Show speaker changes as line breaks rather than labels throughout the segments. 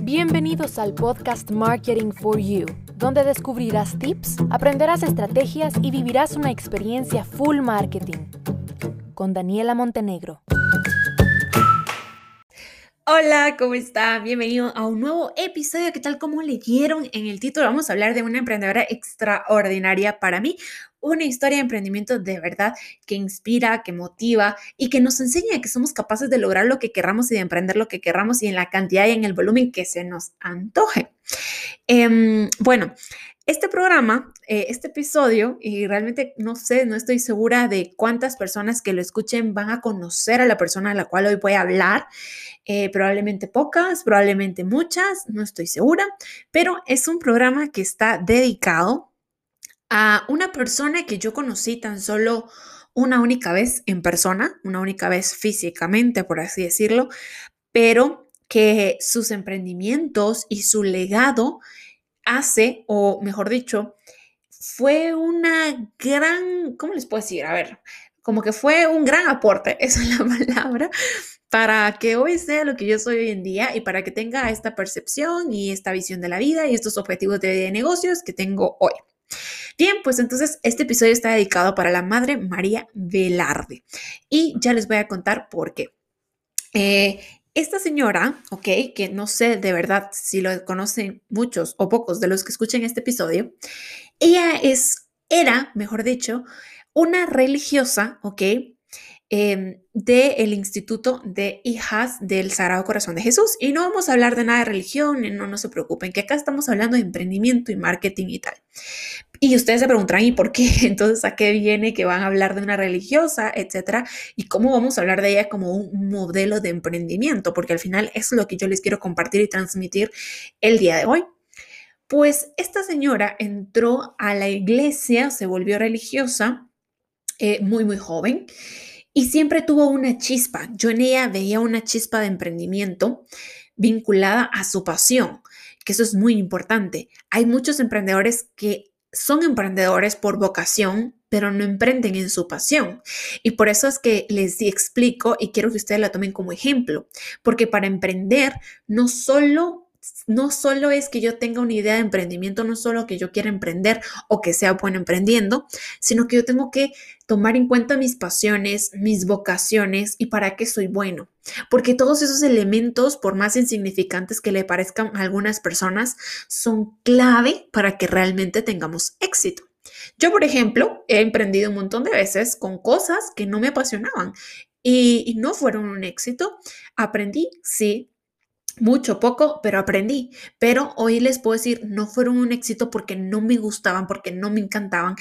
Bienvenidos al podcast Marketing for You, donde descubrirás tips, aprenderás estrategias y vivirás una experiencia full marketing. Con Daniela Montenegro.
Hola, ¿cómo están? Bienvenido a un nuevo episodio que tal como leyeron en el título, vamos a hablar de una emprendedora extraordinaria para mí, una historia de emprendimiento de verdad que inspira, que motiva y que nos enseña que somos capaces de lograr lo que querramos y de emprender lo que querramos y en la cantidad y en el volumen que se nos antoje. Em, bueno, este programa, eh, este episodio, y realmente no sé, no estoy segura de cuántas personas que lo escuchen van a conocer a la persona a la cual hoy voy a hablar. Eh, probablemente pocas, probablemente muchas, no estoy segura, pero es un programa que está dedicado a una persona que yo conocí tan solo una única vez en persona, una única vez físicamente, por así decirlo, pero que sus emprendimientos y su legado hace, o mejor dicho, fue una gran, ¿cómo les puedo decir? A ver, como que fue un gran aporte, esa es la palabra, para que hoy sea lo que yo soy hoy en día y para que tenga esta percepción y esta visión de la vida y estos objetivos de negocios que tengo hoy. Bien, pues entonces este episodio está dedicado para la Madre María Velarde y ya les voy a contar por qué. Eh, esta señora, ok, que no sé de verdad si lo conocen muchos o pocos de los que escuchen este episodio, ella es, era, mejor dicho, una religiosa, ok, Em, del Instituto de Hijas del Sagrado Corazón de Jesús. Y no vamos a hablar de nada de religión, no, no se preocupen, que acá estamos hablando de emprendimiento y marketing y tal. Y ustedes se preguntarán, ¿y por qué? Entonces, ¿a qué viene que van a hablar de una religiosa, etcétera? ¿Y cómo vamos a hablar de ella como un modelo de emprendimiento? Porque al final es lo que yo les quiero compartir y transmitir el día de hoy. Pues esta señora entró a la iglesia, se volvió religiosa eh, muy, muy joven y siempre tuvo una chispa. Yo en ella veía una chispa de emprendimiento vinculada a su pasión, que eso es muy importante. Hay muchos emprendedores que son emprendedores por vocación, pero no emprenden en su pasión. Y por eso es que les explico y quiero que ustedes la tomen como ejemplo, porque para emprender no solo no solo es que yo tenga una idea de emprendimiento, no solo que yo quiera emprender o que sea bueno emprendiendo, sino que yo tengo que tomar en cuenta mis pasiones, mis vocaciones y para qué soy bueno. Porque todos esos elementos, por más insignificantes que le parezcan a algunas personas, son clave para que realmente tengamos éxito. Yo, por ejemplo, he emprendido un montón de veces con cosas que no me apasionaban y, no fueron un éxito. Aprendí, sí, mucho, poco, pero aprendí. Pero hoy les puedo decir, no fueron un éxito porque no me gustaban, porque no me encantaban.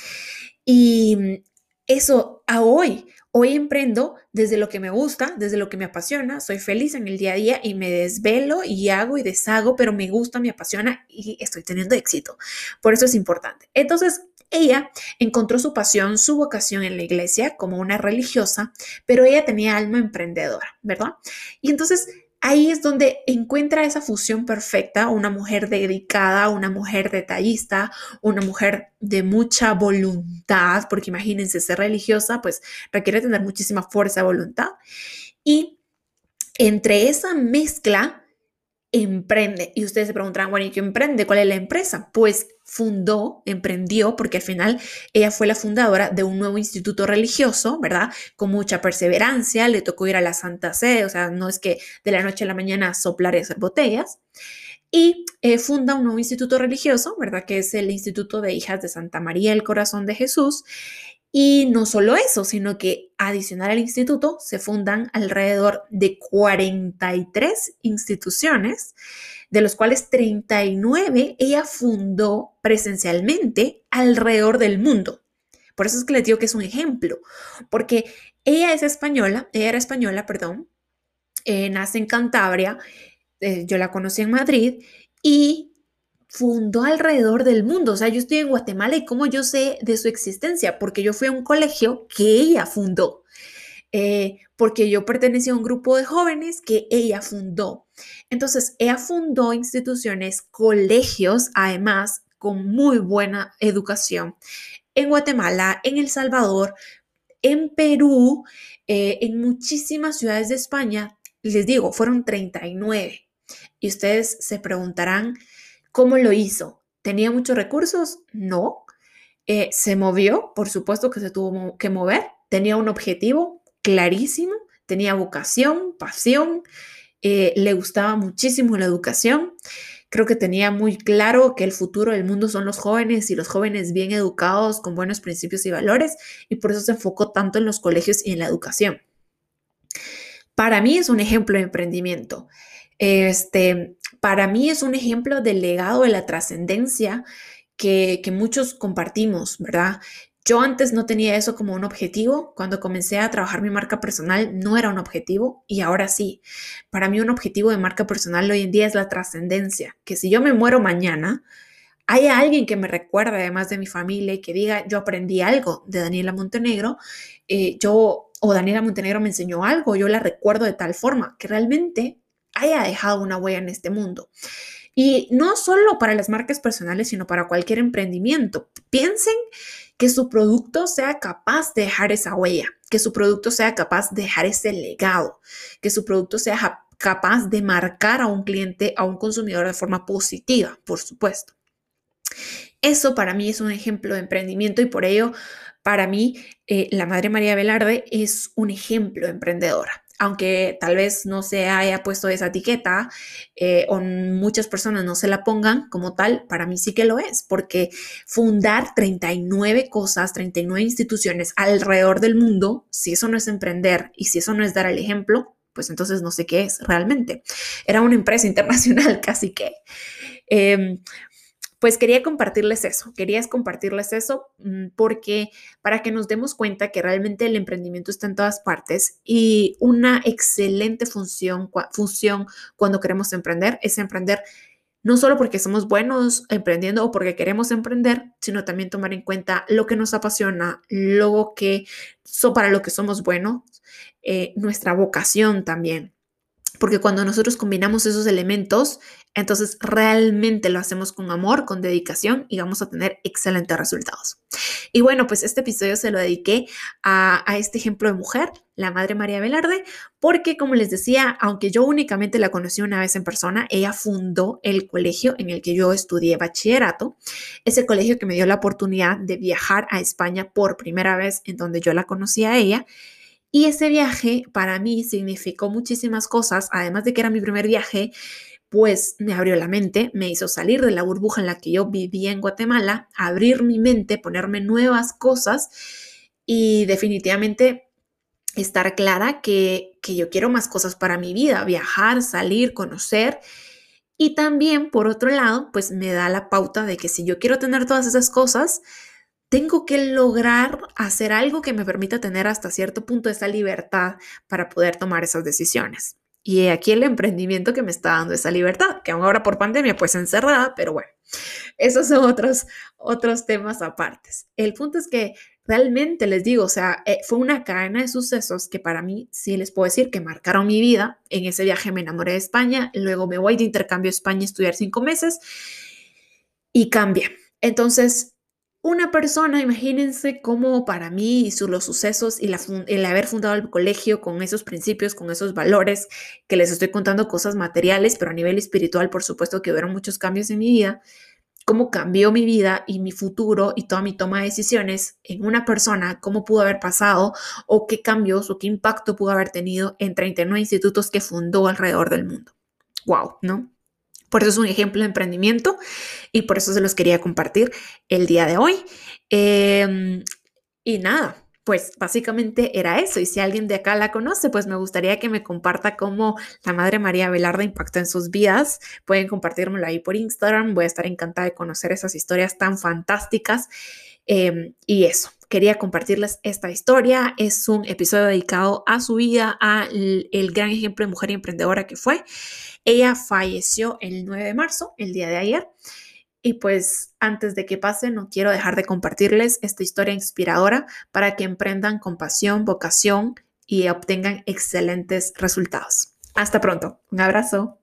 Y eso a hoy, hoy emprendo desde lo que me gusta, desde lo que me apasiona, soy feliz en el día a día y me desvelo y hago y deshago, pero me gusta, me apasiona y estoy teniendo éxito. Por eso es importante. Entonces, ella encontró su pasión, su vocación en la iglesia como una religiosa, pero ella tenía alma emprendedora, ¿verdad? Y entonces ahí es donde encuentra esa fusión perfecta, una mujer dedicada, una mujer detallista, una mujer de mucha voluntad, porque imagínense, ser religiosa pues requiere tener muchísima fuerza de voluntad. Y entre esa mezcla emprende. Y ustedes se preguntarán, bueno, ¿y qué emprende? ¿Cuál es la empresa? Pues fundó, emprendió, porque al final ella fue la fundadora de un nuevo instituto religioso, ¿verdad? Con mucha perseverancia, le tocó ir a la Santa Sede, o sea, no es que de la noche a la mañana soplar y hacer botellas. Y eh, funda un nuevo instituto religioso, ¿verdad? Que es el Instituto de Hijas de Santa María el Corazón de Jesús. Y no solo eso, sino que adicional al instituto se fundan alrededor de 43 instituciones, de los cuales 39 ella fundó presencialmente alrededor del mundo. Por eso es que les digo que es un ejemplo, porque ella es española, ella era española, perdón, eh, nace en Cantabria, eh, yo la conocí en Madrid y fundó alrededor del mundo. O sea, yo estoy en Guatemala y cómo yo sé de su existencia, porque yo fui a un colegio que ella fundó, eh, porque yo pertenecía a un grupo de jóvenes que ella fundó. Entonces, ella fundó instituciones, colegios, además, con muy buena educación en Guatemala, en El Salvador, en Perú, eh, en muchísimas ciudades de España. Les digo, fueron 39. Y ustedes se preguntarán, ¿cómo lo hizo? ¿Tenía muchos recursos? No. Eh, ¿Se movió? Por supuesto que se tuvo que mover. ¿Tenía un objetivo clarísimo? ¿Tenía vocación, pasión? Eh, ¿Le gustaba muchísimo la educación? Creo que tenía muy claro que el futuro del mundo son los jóvenes y los jóvenes bien educados, con buenos principios y valores, y por eso se enfocó tanto en los colegios y en la educación. Para mí es un ejemplo de emprendimiento. Este, para mí es un ejemplo del legado de la trascendencia que, muchos compartimos, ¿verdad? Yo antes no tenía eso como un objetivo. Cuando comencé a trabajar mi marca personal no era un objetivo y ahora sí. Para mí un objetivo de marca personal hoy en día es la trascendencia, que si yo me muero mañana, haya alguien que me recuerde además de mi familia y que diga, yo aprendí algo de Daniela Montenegro, eh, yo o Daniela Montenegro me enseñó algo, yo la recuerdo de tal forma que realmente haya dejado una huella en este mundo. Y no solo para las marcas personales, sino para cualquier emprendimiento. Piensen que su producto sea capaz de dejar esa huella, que su producto sea capaz de dejar ese legado, que su producto sea capaz de marcar a un cliente, a un consumidor de forma positiva, por supuesto. Eso para mí es un ejemplo de emprendimiento y por ello, para mí, eh, la Madre María Velarde es un ejemplo de emprendedora aunque tal vez no se haya puesto esa etiqueta eh, o muchas personas no se la pongan como tal, para mí sí que lo es, porque fundar 39 cosas, 39 instituciones alrededor del mundo, si eso no es emprender y si eso no es dar el ejemplo, pues entonces no sé qué es realmente. Era una empresa internacional casi que. Em, pues quería compartirles eso, querías compartirles eso mm, porque para que nos demos cuenta que realmente el emprendimiento está en todas partes y una excelente función, función cuando queremos emprender es emprender no solo porque somos buenos emprendiendo o porque queremos emprender, sino también tomar en cuenta lo que nos apasiona, lo que, para lo que somos buenos, eh, nuestra vocación también. Porque cuando nosotros combinamos esos elementos, entonces realmente lo hacemos con amor, con dedicación y vamos a tener excelentes resultados. Y bueno, pues este episodio se lo dediqué a, este ejemplo de mujer, la Madre María Velarde, porque como les decía, aunque yo únicamente la conocí una vez en persona, ella fundó el colegio en el que yo estudié bachillerato, ese colegio que me dio la oportunidad de viajar a España por primera vez en donde yo la conocí a ella y ese viaje para mí significó muchísimas cosas, además de que era mi primer viaje, pues me abrió la mente, me hizo salir de la burbuja en la que yo vivía en Guatemala, abrir mi mente, ponerme nuevas cosas y definitivamente estar clara que, que yo quiero más cosas para mi vida, viajar, salir, conocer. Y también, por otro lado, pues me da la pauta de que si yo quiero tener todas esas cosas, tengo que lograr hacer algo que me permita tener hasta cierto punto esa libertad para poder tomar esas decisiones. Y aquí el emprendimiento que me está dando esa libertad, que ahora por pandemia pues encerrada, pero bueno, esos son otros, otros temas apartes. El punto es que realmente les digo, o sea, eh, fue una cadena de sucesos que para mí sí les puedo decir que marcaron mi vida. En ese viaje me enamoré de España, luego me voy de intercambio a España a estudiar cinco meses y cambia. Entonces, una persona, imagínense cómo para mí y los sucesos y el haber fundado el colegio con esos principios, con esos valores, que les estoy contando cosas materiales, pero a nivel espiritual, por supuesto que hubieron muchos cambios en mi vida, cómo cambió mi vida y mi futuro y toda mi toma de decisiones en una persona, cómo pudo haber pasado o qué cambios o qué impacto pudo haber tenido en 39 institutos que fundó alrededor del mundo. ¡Wow! ¿No? Por eso es un ejemplo de emprendimiento y por eso se los quería compartir el día de hoy. Em, y nada, pues básicamente era eso. Y si alguien de acá la conoce, pues me gustaría que me comparta cómo la Madre María Velarda impactó en sus vidas. Pueden compartírmelo ahí por Instagram. Voy a estar encantada de conocer esas historias tan fantásticas. Em, y eso, quería compartirles esta historia. Es un episodio dedicado a su vida, al el gran ejemplo de mujer emprendedora que fue. Ella falleció el 9 de marzo, el día de ayer. Y pues antes de que pase, no quiero dejar de compartirles esta historia inspiradora para que emprendan con pasión, vocación y obtengan excelentes resultados. Hasta pronto. Un abrazo.